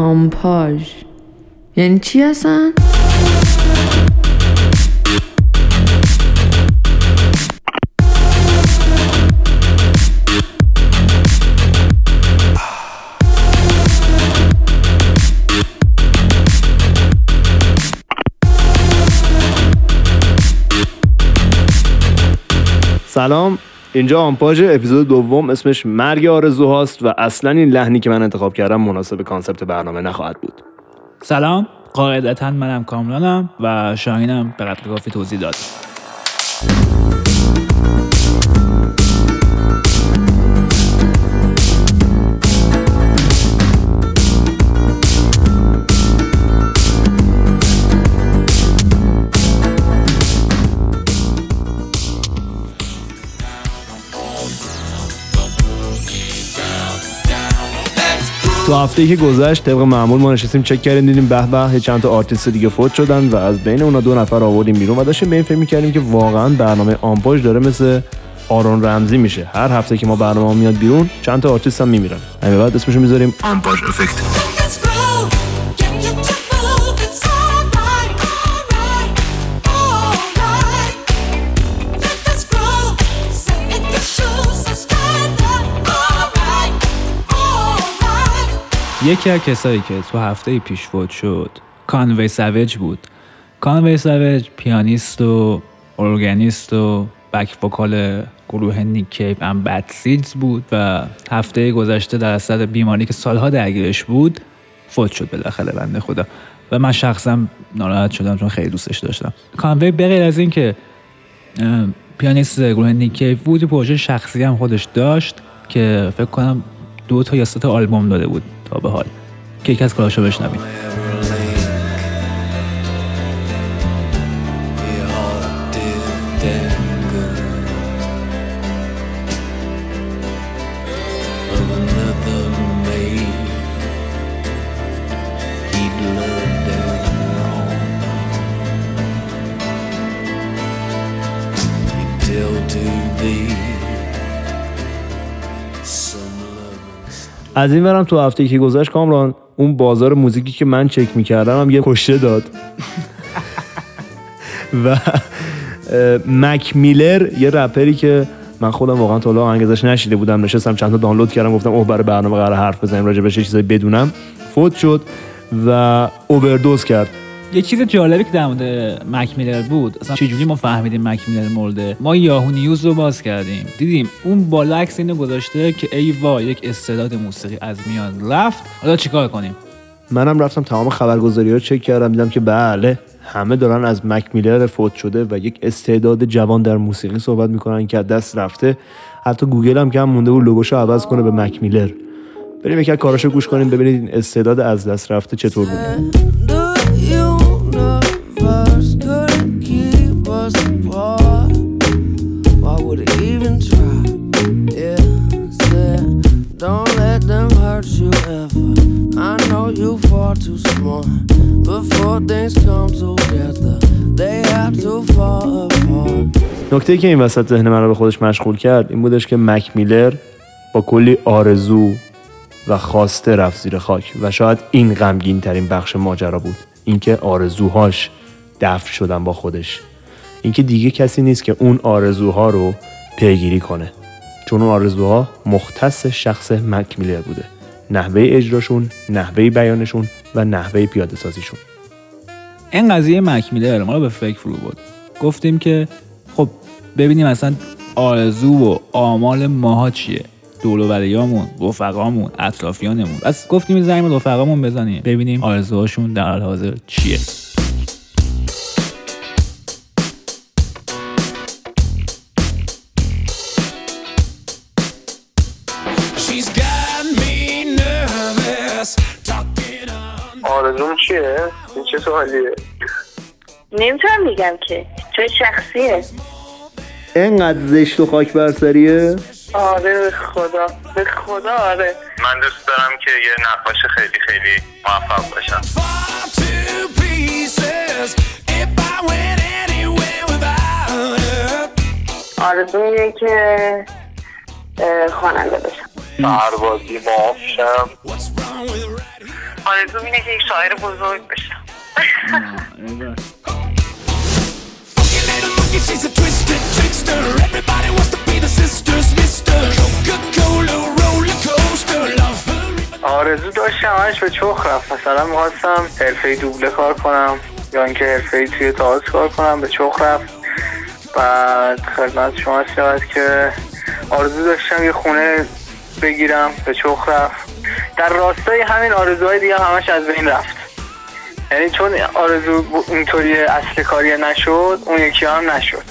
آمپاژ یعنی چی هستن؟ سلام اینجا آمپاژ اپیزود دوم اسمش مرگ آرزوهاست و اصلا این لحنی که من انتخاب کردم مناسب کانسپت برنامه نخواهد بود. سلام قاعدتا منم کامرانم و شاهینم به قدر کافی توضیح داد. تو هفته که گذشت طبق معمول ما نشستیم چک کردیم دیدیم به به چند تا آرتیست دیگه فوت شدن و از بین اونا دو نفر آوردیم بیرون و داشتیم به این که واقعا برنامه آمپاژ داره مثل آرون رمزی میشه. هر هفته که ما برنامه میاد بیرون چند تا آرتیست هم میمیرن. همین بعد اسمشو می‌ذاریم آمپاژ effect. یکی از کسایی که تو هفته پیش فوت شد کانوی سوج بود. کانوی سوج پیانیست و ارگانیست و بک وکال گروه نیک کیف ام بد سیدز بود و هفته گذشته در اثر بیماری که سالها درگیرش بود فوت شد بالاخره بنده خدا. و من شخصا ناراحت شدم چون خیلی دوستش داشتم. کانوی بغیر از اینکه پیانیست گروه نیک کیف بود پروژه شخصی هم خودش داشت که فکر کنم دو تا یا سه تا آلبوم داده بود. تا به حال. که یکی از کاراشو بشنویم. از این برم تو هفته که گذشت کامران اون بازار موزیکی که من چک می‌کردم هم یه کشته داد. و مک میلر یه رپری که من خودم واقعا تا حالا نشیده بودم نشستم چند تا دانلود کردم گفتم اوه برای برنامه قرار حرف بزنیم راجع بهش چیزایی بدونم. فوت شد و اووردوز کرد. یه چیز جالبی که در مورد مک میلر بود اصلا چجوری ما فهمیدیم مک میلر مرده؟ ما یاهو نیوز رو باز کردیم. دیدیم اون بالا عکس اینو گذاشته که ای وا یک استعداد موسیقی از میان رفت. حالا چیکار کنیم؟ منم رفتم تمام خبرگزاری رو چک کردم دیدم که بله همه دارن از مک میلر فوت شده و یک استعداد جوان در موسیقی صحبت می‌کنن که دست رفته. حتی گوگل هم که هم مونده بود لوگوشو عوض کنه به مک میلر. بریم یکی از کاراشو گوش کنیم ببینید این استعداد از دست رفته چطور بوده. You far too smart. Before things come together, they have to fall apart. نکته که این وسط ذهن من رو به خودش مشغول کرد این بودش که مک میلر با کلی آرزو و خواسته رفت زیر خاک و شاید این غمگین ترین بخش ماجرا بود اینکه آرزوهاش دفن شدن با خودش اینکه دیگه کسی نیست که اون آرزوها رو پیگیری کنه چون اون آرزوها مختص شخص مک میلر بوده نحوه اجراشون نحوه بیانشون و نحوه پیاده سازیشون این قضیه مک میلر ما رو به فکر فرو بود گفتیم که خب ببینیم اصلا آرزو و آمال ماها چیه؟ دولوبریامون رفقامون اطرافیانمون. بس گفتیم زنگ رفقامون بزنیم. ببینیم آرزوهاشون در حال حاضر چیه. چیه؟ این چه سوالیه؟ نمی‌تونم بگم که. چون شخصیه؟ انقدر زشت و خاک برسریه آره به خدا. به خدا آره. من دوست دارم که یه نقاش خیلی خیلی موفق باشم. آرزو اینه که خواننده بشم سربازی معاف شم What's wrong with right? آرزو اینه که یک شاعر بزرگ بشم آرزو داشتم همش به چخ رفت. مثلا می‌خواستم حرفه دوبله کار کنم یا اینکه حرفه توی تئاتر کار کنم به چخ رفت. بعد خدمت شما شود که آرزو داشتم یه خونه بگیرم به چخ رفت. در راستای همین آرزوهای دیگه همش از بین رفت. یعنی چون آرزو اینطوری اصل کاری نشد اون یکی هم نشد.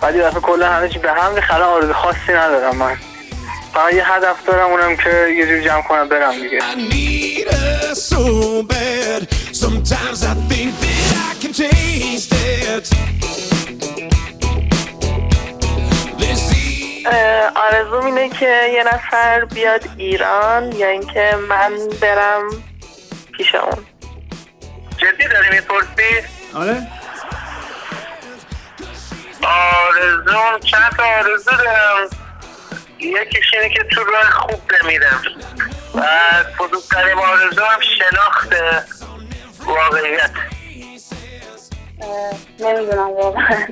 بعد یه دفعه کلا همه چی به هم. الان آرزو خاصی ندارم من. فقط یه هدف دارم اونم که یه جور جمع کنم برم دیگه. آرزوم اینه که یه نفر بیاد ایران یا اینکه من برم پیش اون. جدی داری می‌پرسی؟ آره. آرزو چند تا آرزو دارم. یکیش اینه که تو راه خوب بمیرم. بعد بزرگترین آرزو هم شناخت واقعیت. نمی‌دونم واقعا.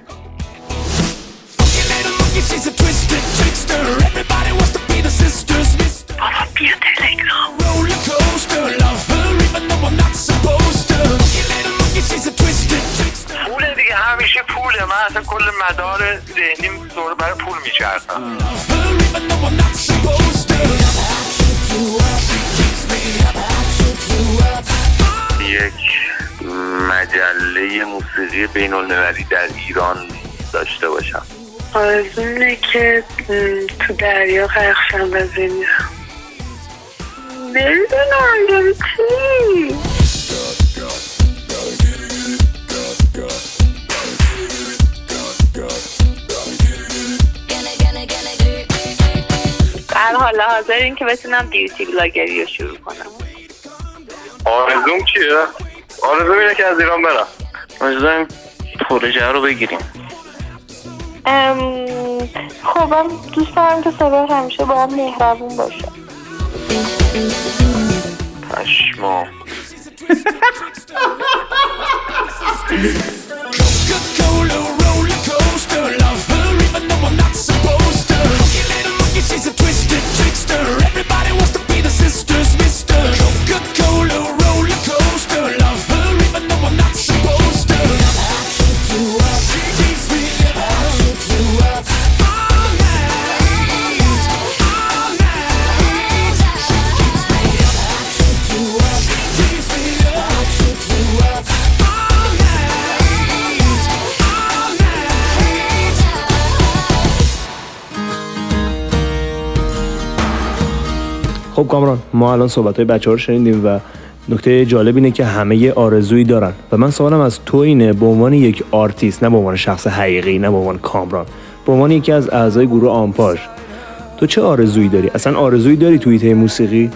پول دیگه همیشه پوله. من اصلا کل مدار ذهنیم دور برای پول میچرخم. یک مجله موسیقی بین المللی در ایران داشته باشم. آرزو اینه که تو دریا غرق شم و بمیرم نمی‌دونم یعنی چی؟ در حال حاضر این که بتونم بیوتی بلاگری رو شروع کنم. آرزوم چیه؟ آرزوم اینه که از ایران برم. آرزوم پروژه رو بگیریم. خوبم خب، دوست دارم که صدا همیشه با هم مهربون باشه. پشما ما الان صحبت های بچه ها رو شنیدیم و نکته جالب اینه که همه آرزویی دارن. و من سوالم از تو اینه به عنوان یک آرتیست نه به عنوان شخص حقیقی نه به عنوان کامران به عنوان یکی از اعضای گروه آمپاژ تو چه آرزویی داری؟ اصلا آرزویی داری توی حیطه موسیقی؟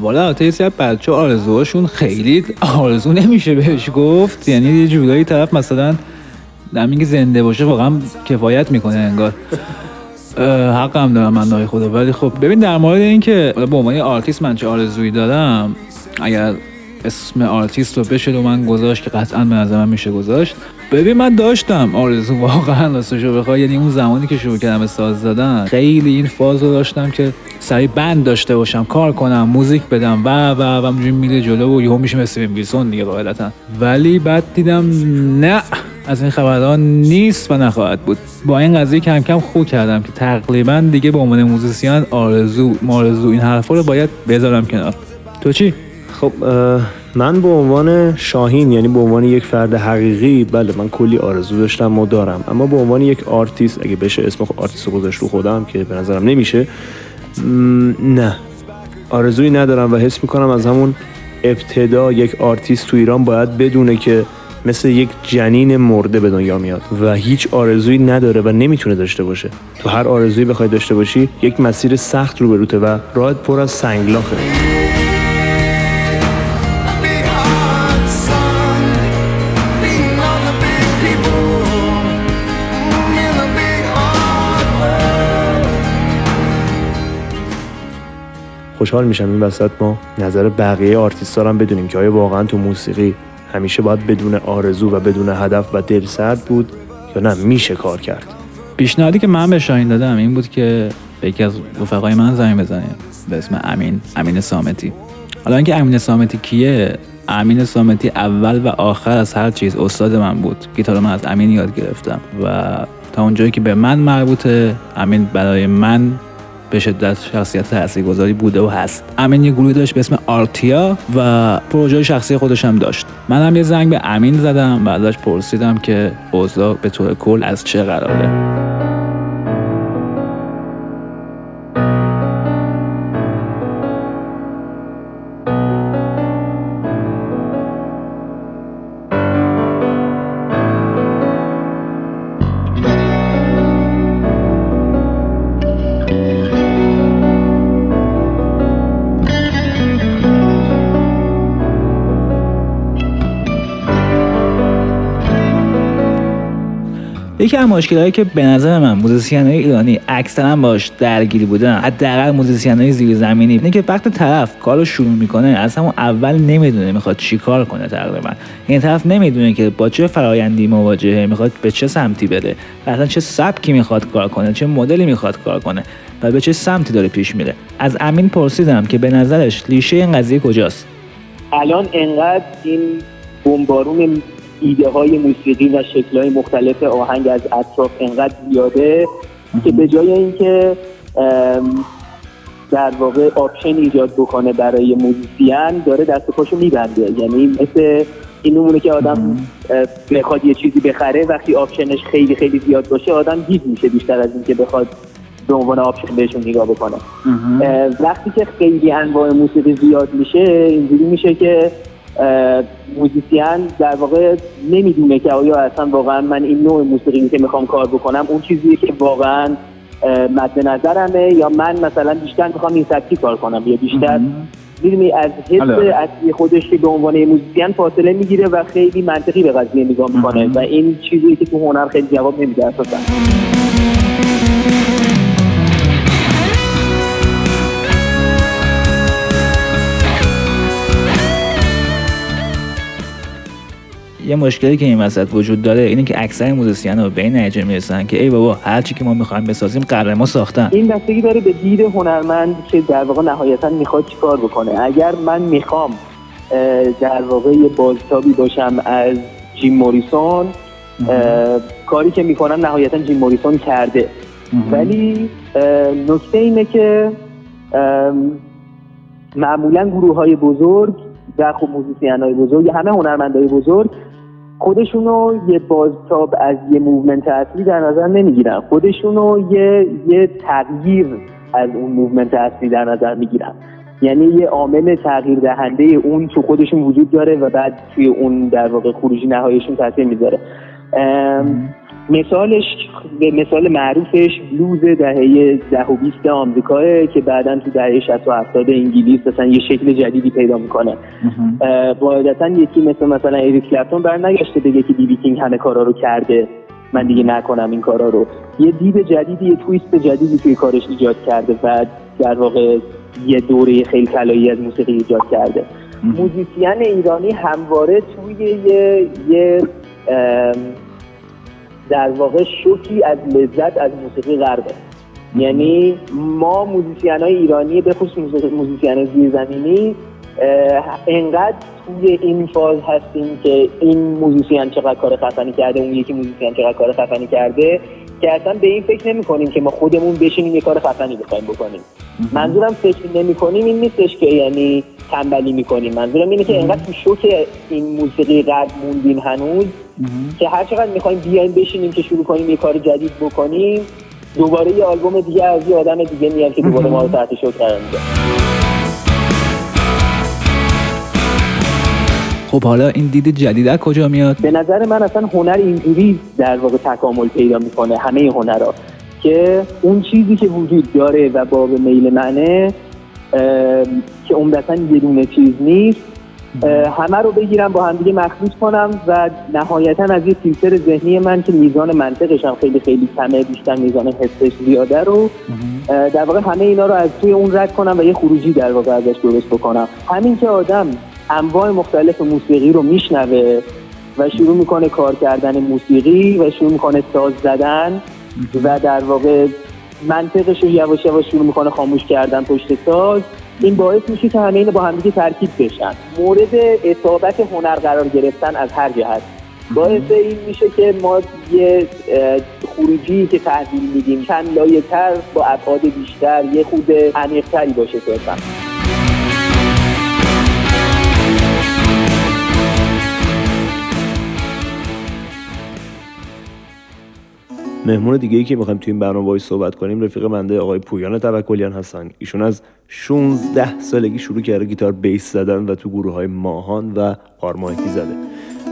والا البته این بچه آرزوهاشون خیلی آرزو نمیشه بهش گفت. یعنی یه جورایی طرف مثلا همین زنده باشه واقعا کفایت می‌کنه انگار. حقم دارن بنده‌های خدا ولی خب ببین در مورد این که به عنوان آرتیست من چه آرزویی دارم اگر اسم آرتیست رو بشه رو من گذاشت که قطعا به نظر من میشه گذاشت. ببین من داشتم آرزو واقعا راستش رو بخوای. یعنی اون زمانی که شروع کردم ساز زدن خیلی این فاز رو داشتم که سریع band داشته باشم کار کنم موزیک بدم و و و میره جلو و یهو میشه مثل ویلسون دیگه قاعدتا. ولی بعد دیدم نه. از این خبرا نیست و نخواهد بود. با این قضیه کم کم خو کردم که تقریبا دیگه به عنوان موزیسین آرزو مارزو این حرفا رو باید بذارم کنار. تو چی؟ خب من به عنوان شاهین یعنی به عنوان یک فرد حقیقی بله من کلی آرزو داشتم و دارم. اما به عنوان یک آرتیست اگه بشه اسم آرتیست رو گذاشت رو خودم که به نظرم نمیشه نه. آرزویی ندارم و حس می‌کنم از همون ابتدا یک آرتیست تو ایران باید بدونه که مثل یک جنین مرده به دنیا میاد و هیچ آرزویی نداره و نمی‌تونه داشته باشه. تو هر آرزویی بخوای داشته باشی یک مسیر سخت رو بروته و راهت پر از سنگلاخه. خوشحال میشم این وسط ما نظر بقیه آرتیستا هم بدونیم که آیا واقعا تو موسیقی همیشه باید بدون آرزو و بدون هدف و دلسرد بود یا نه؟ میشه کار کرد. پیشنهادی که من به شاهین دادم این بود که به یکی از رفقای من زنگ بزنیم به اسم امین امین سامتی. حالا اینکه امین سامتی کیه؟ امین سامتی اول و آخر از هر چیز استاد من بود. گیتار من از امین یاد گرفتم و تا اونجایی که به من مربوطه امین برای من به شدت شخصیت تاثیرگذاری بوده و هست. امین یه گروهی داشت به اسم آرتیا و پروژه شخصی خودش هم داشت. منم یه زنگ به امین زدم و ازش پرسیدم که اوضاع به طور کل از چه قراره. یکی از مشکلهایی که به نظر من موزیسین های ایرانی اکثرا باش درگیر بودن حداقل موزیسین های زیر زمینی اینه که وقتی طرف کار رو شروع می‌کنه از همون اول نمی‌دونه می‌خواد چی کار کنه تقریبا. این طرف نمی‌دونه که با چه فرایندی مواجهه می‌خواد به چه سمتی بره و اصلا چه سبکی می‌خواد کار کنه چه مدلی می‌خواد کار کنه و به چه سمتی داره پیش میره. از امین پرسیدم که به نظرش ریشه این قضیه کجاست؟ الان انقدر این بمبارون ایده های موسیقی و شکل های مختلف آهنگ از اطراف انقدر زیاده که به جای اینکه در واقع option ایجاد بکنه برای موزیسین داره دست و پاشو میبنده. یعنی مثل این نمونه که آدم بخواد یه چیزی بخره وقتی option ش خیلی خیلی زیاد باشه آدم گیج میشه بیشتر از اینکه بخواد به عنوان option بهشون نگاه بکنه. وقتی که خیلی انواع موسیقی زیاد میشه اینجوری میشه که موزیسین در واقع نمی‌دونه که آیا اصلا واقعا من این نوع موسیقی که می‌خوام کار بکنم اون چیزیه که واقعا مد نظرمه یا من مثلا بیشتر می‌خوام این سبکی کار کنم یا بیشتر می‌دونی از حس. اصلی خودش که به عنوان موزیسین فاصله می‌گیره و خیلی منطقی به قضیه نگاه می‌کنه و این چیزی که تو هنر خیلی جواب نمیده اساسا یه مشکلی که این وسط وجود داره اینه که اکثر موزیسین ها به این نتیجه می‌رسن که ای بابا هر چی که ما می‌خوایم بسازیم قرار ما ساختن. این بستگی داره به دید هنرمند که در واقع نهایتا می‌خواد چیکار بکنه. اگر من می‌خوام در واقع یه بازتابی باشم از جیم موریسون کاری که می‌کنم نهایتا جیم موریسون کرده. ولی نکته اینه که معمولا گروه های بزرگ و خب موزیسین های بزرگ همه هنرمندای بزرگ خودشونو یه بازتاب از یه movement اصلی در نظر نمی‌گیرن. خودشونو یه یه تغییر از اون movement اصلی در نظر می‌گیرن. یعنی یه عامل تغییر دهنده اون تو خودشون وجود داره و بعد توی اون در واقع خروجی نهاییشون تاثیر می‌ذاره. مثالش به مثال معروفش بلوز دهه ده و بیست آمریکاه که بعدا تو دهه 60 و 70 انگلیس مثلا یه شکل جدیدی پیدا می‌کنه. قاعدتا یکی مثل مثلا اریک کلپتون بر نگشته بگه که بی‌بی کینگ همه کارا رو کرده. من دیگه نکنم این کارا رو. یه دید جدیدی یه twist جدیدی توی کارش ایجاد کرده و در واقع یه دوره خیلی طلایی از موسیقی ایجاد کرده. موزیسین ایرانی همواره توی یه یه در واقع شوکی از لذت از موسیقی غربه یعنی ما موزیسین های ایرانی به خصوص موزیسین زیرزمینی اه، انقدر توی این فاز هستیم که این موزیسین چقدر کار خفنی کرده اون یکی موزیسین چقدر کار خفنی کرده که اصلا به این فکر نمی کنیم که ما خودمون بشینیم یه کار خفنی بخوایم بکنیم. منظورم فکر نمی کنیم این نیستش که یعنی تنبلی می‌کنیم. منظورم اینه که انقدر تو شوک این موسیقی غرب موندیم هنوز که هر چقدر می‌خوایم بیایم بشینیم که شروع کنیم یه کار جدید بکنیم دوباره یه آلبوم دیگه از یه آدم دیگه میاد که دوباره ما رو تحت شوک قرار میده. خب حالا این دید جدید از کجا میاد؟ به نظر من اصلا هنر اینجوری در واقع تکامل پیدا می‌کنه همه هنرها که اون چیزی که وجود داره و باب میل منه که عمدتا یه دونه چیز نیست. همه رو بگیرم با همدیگه مخلوط کنم و نهایتا از یه فیلتر ذهنی من که میزان منطقش هم خیلی خیلی کمه بیشتر میزان حسش زیاده رو در واقع همه اینا رو از توی اون رد کنم و یه خروجی در واقع ازش درست بکنم. همین که آدم انواع مختلف موسیقی رو میشنوه و شروع می‌کنه کار کردن موسیقی و شروع می‌کنه ساز زدن و در واقع منطقش رو یواش یواش شروع می‌کنه خاموش کردن پشت ساز این باعث میشه که همه با همدیگه ترکیب بشن. مورد اصابت هنر قرار گرفتن از هر جهت. باعث این میشه که ما یه خروجی که تحویل میدیم چند لایه تر با ابعاد بیشتر یه خود عمیقتری باشه صرفا. مهمون دیگه ای که می‌خوایم توی این برنامه باهاش صحبت کنیم رفیق بنده آقای پویان توکلیان هستن. ایشون از 16 سالگی شروع کرده گیتار بیس زدن و تو گروه های ماهان و آرمانکی زده.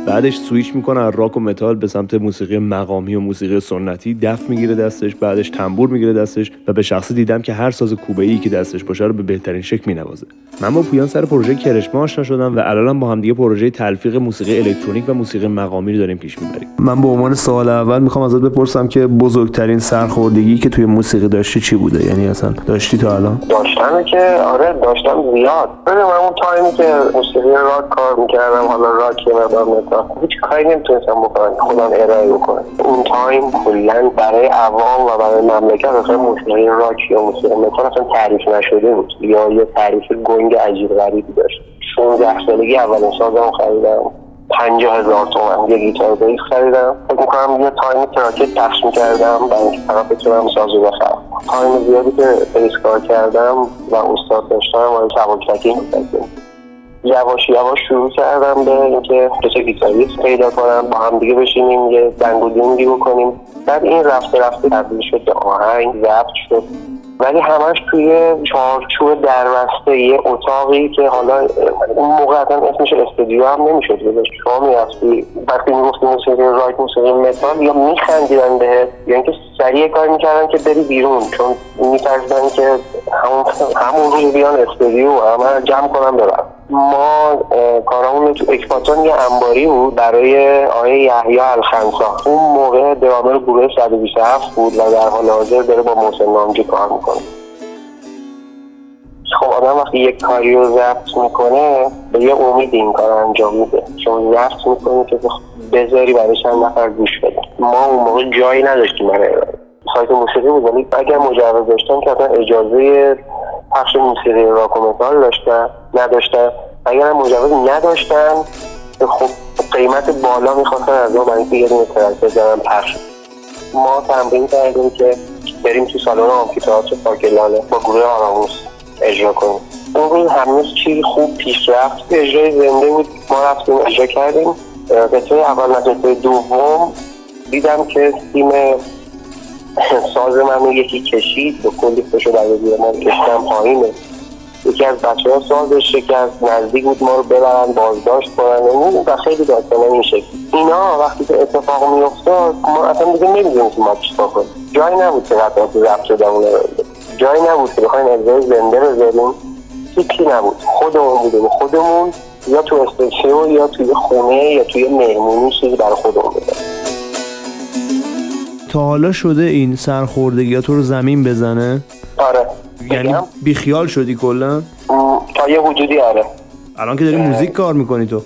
بعدش سویچ می‌کنه از راک و متال به سمت موسیقی مقامی و موسیقی سنتی. دف می‌گیره دستش بعدش تنبور می‌گیره دستش و به شخصه دیدم که هر ساز کوبه ای که دستش باشه رو به بهترین شکل مینوازه. من با پویان سر پروژه کرشما آشنا شدم و الانم با هم دیگه پروژه تلفیق موسیقی الکترونیک و موسیقی مقامی رو داریم پیش می‌بریم. من به عنوان سوال اول می‌خوام ازت بپرسم که بزرگترین سرخوردگی که توی موسیقی داشتی چی بوده؟ یعنی اصلا داشتی تا الان؟ داشتم که آره داشتم زیاد. ببین من اون time ی که موسیقی راک کار می‌کردم حالا راک یه مقدار متال هیچ کاری نمی‌تونستم بکنم. خودم ارائه بکنم. اون time کلا برای عوام و برای مملکت اصلا موسیقی راک یا موسیقی متال اصلا تعریف نشده بود. یا یه تعریف گنگ عجیب غریبی داشت. 16 سالگی اولین سازم خریدم. پنجاه هزار تومن یه گیتار bass خریدم. فکر می‌کنم یه time تراکت پخش می‌کردم برای اینکه فقط بتونم سازو بخرم. time زیادی که bass کار کردم و استاد داشتم و سبکتکی می‌کردیم یواش یواش شروع کردم به اینکه دو تا گیتاریست پیدا کنم با هم دیگه بشینیم یه دنگ و دینگی بکنیم. بعد این رفته رفته تبدیل شد به آهنگ ضبط شد. ولی همش توی چارچوب دربسته یه اتاقی که حالا اون موقع اصلا اسمش استودیو هم نمی‌شد گذاشت شما می‌رفتی وقتی می‌گفتی موسیقی رایت موسیقی متال یا میخندیدن بهت یا اینکه سریع کار می‌کردن که بری بیرون. چون میترسیدن که همون همون روز بیان استودیو همه جمع کنن ببرن ما کارامون تو اکباتون یه انباری بود برای آقای یحیی الخنسا اون موقع درامر گروه 127 بود و در حال حاضر داره با محسن نامجو کار می‌کنه. خب آدم وقتی یک کاری رو ضبط می‌کنه به یه امید این کار انجام میده. چون ضبط می‌کنه که بذاری برای چند نفر گوش بده. ما اون موقع جایی نداشتیم برای سایت موسیقی بود ولی اگر مجوز داشتن که اصلا اجازه پخش موسیقی راک و متال داشتن نداشتن اگر مجوز نداشتن خب قیمت بالا می‌خواستن از ما برای یه دونه ترک بزنن پخش. ما تمرین کردیم که بریم تو سالن آمفی‌تئاتر پارک لاله با گروه آراموس اجرا کنیم. اون روز هنوز چیزی خوب پیش رفت. اجرای زنده بود. ما رفتیم اجرا کردیم. قطعه اول قطعه دوم دیدم که تیم ساز من رو یکی کشید به کلی پشو برای زیر من کشتم پایینه. یکی از بچه ها سازش از نزدیک بود ما رو ببرن بازداشت کنن. یعنی و خیلی داستانه این شکل. اینا وقتی که اتفاق میافتاد ما اصلا دیگه نمی‌دونیم ما چیکار کنیم. جایی نبود که قطعات ضبط شدهمون رو جایی نبود که بخوایم اجرای زنده بذاریم. هیچی نبود. خودمون بودیم. خودمون یا تو استودیو یا توی خونه یا توی مهمونی چیزی برای خودمون بذاریم. تا حالا شده این سرخوردگی ها تو رو زمین بزنه؟ آره. یعنی؟ بیخیال شدی کلا؟ تا یه حدودی آره. الان که داری موزیک کار می‌کنی تو.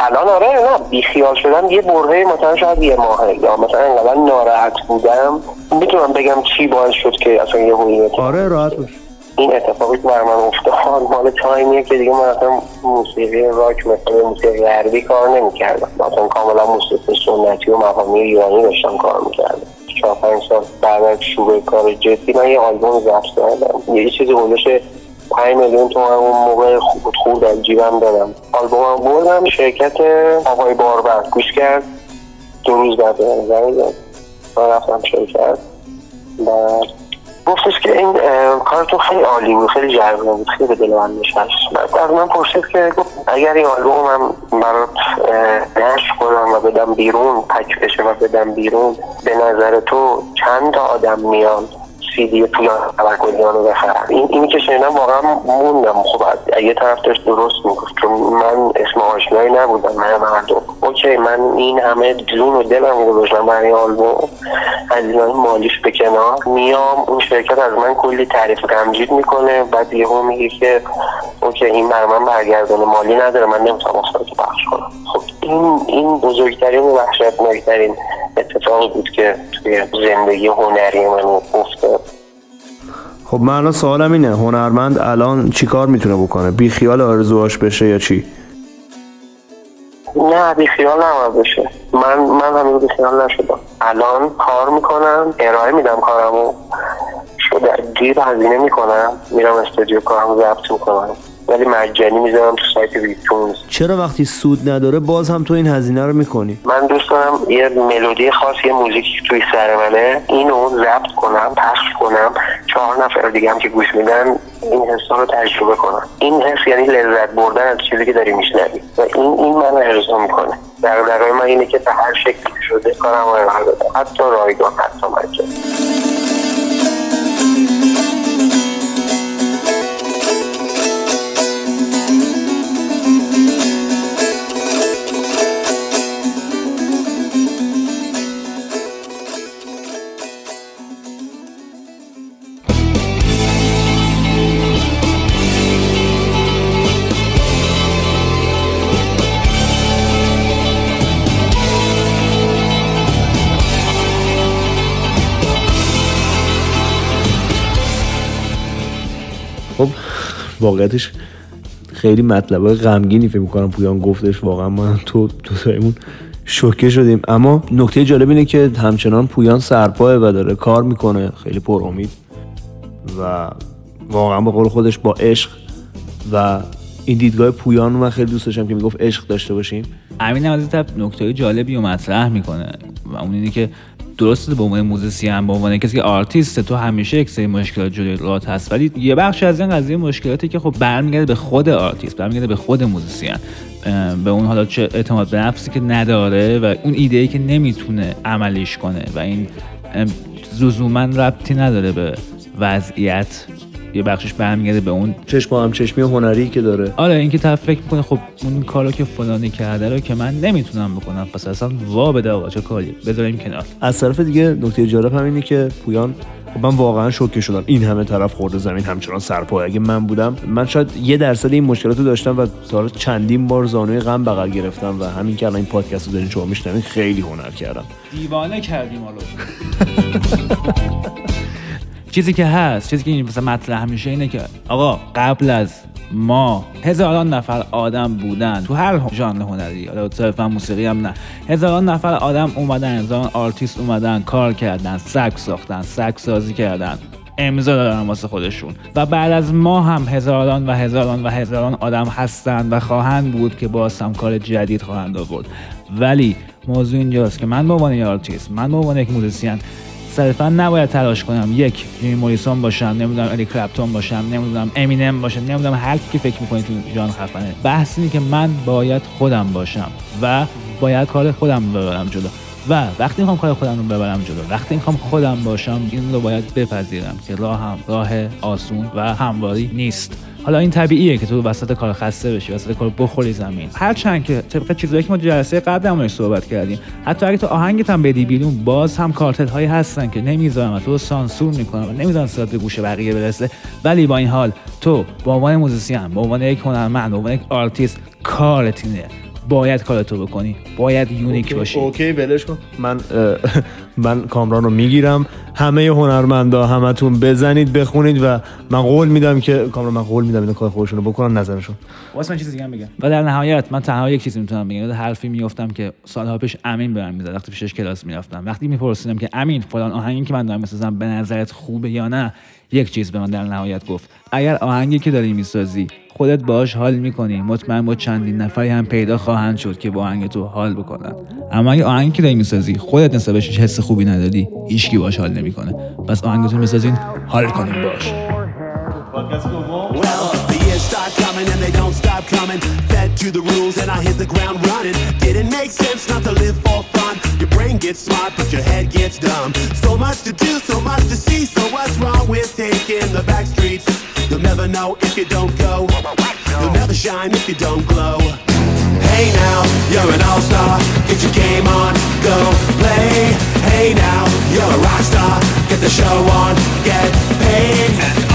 الان آره نه بیخیال شدم یه برهه مثلا شاید یه ماهه. یا مثلا انقدر ناراحت بودم. می‌تونم بگم چی باعث شد که اصلا یه هویت آره راحت باش. این اتفاقی که بر من افتاد مال تایمیه که دیگه من اصلا موسیقی راک مثل موسیقی غربی کار نمی‌کردم. مثلا کاملا موسیقی سنتی و مقامی ایرانی داشتم کار می‌کردم. چهار پنج سال بعد از شروع کار جدی. من یه آلبوم ضبط کردم. یه چیزی حدودش پنج میلیون تومن اون موقع خود خود در جیبم دادم. آلبومم بردم شرکت آقای باربر گوش کرد. دو روز بعد زنگ زد. رفتم شرکت. و گفتش که این کارتون خیلی عالی بود خیلی جذاب بود خیلی به دل من نشست. بعد از من پرسید که گفت اگر این آلبومم برات اه، نشر کنم و بدم بیرون پک بشه و بدم بیرون به نظر تو چند تا آدم میان سی دی پویان توکلیان رو بخرم این اینی که شنیدم واقعا موندم. خب اگه طرف درست می‌گفت چون من اسم آشنایی نبودم من مردم okay من این همه جون و دلم گذاشتم برای این آلبوم. هزینه مالیش به کنار. میام اون شرکت از من کلی تعریف تمجید می‌کنه. بعد یهو میگه که okay این برای من برگردان مالی نداره من نمی‌تونم آثارتو پخش کنم. خب این این بزرگترین و وحشتناکترین اتفاقی بود که توی زندگی هنری من افتاد. خب من الان سوالم اینه هنرمند الان چیکار می‌تونه بکنه؟ بی خیال آرزوهاش بشه یا چی؟ نه بیخیال نباید بشه من من هنوز بیخیال نشدم. الان کار می‌کنم ارائه میدم کارمو. شده جیب هزینه می‌کنم. میرم استودیو کارمو ضبط می‌کنم. ولی مجانی می‌ذارم تو سایت ویتونز چرا وقتی سود نداره باز هم تو این هزینه رو می‌کنی؟ من دوست دارم یه ملودی خاص یه موزیکی توی سر منه. اینو ضبط کنم پخش کنم. چهار نفر دیگه هم که گوش میدن این حسا رو تجربه کنم این حس یعنی لذت بردن از چیزی که داری میشنوی. و این این من ارضا می‌کنه. در من اینه که به هر شکلی شده کارم رو ارائه حتی رایگان حتی مجانی. واقعیتش خیلی مطلب غمگینی فکر می‌کنم پویان گفتش. واقعا ما تو دوتاییمون شوکه شدیم. اما نکته جالب اینه که همچنان پویان سرپا و داره کار می‌کنه. خیلی پر امید. و واقعا به قول خودش با عشق و این دیدگاه پویان من خیلی دوست داشتم که می‌گفت عشق داشته باشیم. امین از نکته جالبی رو مطرح می‌کنه. و اون اینه که درسته به عنوان musician به عنوان کسی که آرتیست تو همیشه یک سری مشکلات جلوی هست. ولی یه بخش از این قضیه مشکلاتی که خب برمیگرده به خود آرتیست برمیگرده به خود musician. به اون حالا چه اعتماد به نفسی که نداره و اون ایده ای که نمی‌تونه عملیش کنه و این لزوما ربطی نداره به وضعیت یه بخشش برمیگرده به اون چشم هم چشمی هنری که داره. آره اینکه طرف فکر می‌کنه خب اون کارو که فلانی کرده رو که من نمی‌تونم بکنم پس اصلا وا بده آقا چه کاری؟ بذاریم کنار. از طرف دیگه نکته جالب هم اینه که پویان خب من واقعا شوکه شدم. این همه طرف خورده زمین همچنان سرپای. اگه من بودم من شاید یه درصد این مشکلات رو داشتم و تا چندین بار زانوی غم بغل گرفتم و همین که الان این پادکست رو دارین شما میشنوین خیلی هنر کردم. دیوانه کردیم حالا. چیزی که هست چیزی که مثلا مطرح میشه اینه که آقا قبل از ما هزاران نفر آدم بودن تو هر ژانر هنری حالا صرفا موسیقی هم نه. هزاران نفر آدم اومدن هزاران آرتیست اومدن کار کردن سبک ساختن سبک سازی کردن امضا دارن واسه خودشون. و بعد از ما هم هزاران و هزاران و هزاران آدم هستند و خواهند بود که باز هم کار جدید خواهند آورد. ولی موضوع اینجاست که من به عنوان آرتیست من به عنوان یک musician صرفا نباید تلاش کنم. یک جیم موریسون باشم نمی‌دونم اریک کلپتون باشم نمی‌دونم امینم باشم نمی‌دونم هر کی که فکر می‌کنی تو جهان خفنه. بحث اینه که من باید خودم باشم و باید کار خودم ببرم جلو. و وقتی می‌خوام کار خودم رو ببرم جلو وقتی می‌خوام خودم باشم این رو باید بپذیرم که راه هم راه آسون و همواری نیست. حالا این طبیعیه که تو وسط کار خسته بشی وسط کار بخوری زمین. هرچند که طبق چیزایی که ما جلسه قبل همونش صحبت کردیم حتی اگه تو آهنگت هم بدی بیرون باز هم کارتل هایی هستن که نمی‌ذارن تو سانسور می‌کنن و نمی‌ذارن صدات به گوش بقیه برسه. ولی با این حال تو به عنوان musician به عنوان یک هنرمند به عنوان یک آرتیست کارت اینه. باید کارتو بکنی. باید unique باشی. okay ولش کن. من من کامران رو می‌گیرم. همه هنرمندا همتون بزنید بخونید و من قول میدم که کامران من قول میدم اینا کار خودشون رو بکنن نظرشون. واسه من چیز دیگه هم بگم. و در نهایت من تنها یک چیزی می‌تونم بگم. حرفی میافتم که سالها پیش امین به من می‌زد. وقتی پیشش کلاس می‌رفتم. وقتی میپرسیدم که امین فلان آهنگی که من دارم می‌سازم به نظرت خوبه یا نه؟ یک چیز به من در نهایت گفت. اگر آهنگی که داری می‌سازی خودت باهاش حال می‌کنی مطمئن با چندین نفری هم پیدا خواهند شد که با آهنگ تو حال بکنن اما اگه آهنگی که داری می‌سازی خودت نسبتش هیچ حس خوبی نداری هیچکی باهاش حال نمی‌کنه. پس آهنگتون می‌سازین حال کنین باش Well, the years start coming and they don't stop coming. Fed to the rules and I hit the ground running. Didn't make sense not to live gets smart, but your head gets dumb. So much to do, so much to see. So what's wrong with taking the back streets? You'll never know if you don't go. You'll never shine if you don't glow. Hey now, you're an all-star. Get your game on, go play. Hey now, you're a rock star. Get the show on, get paid.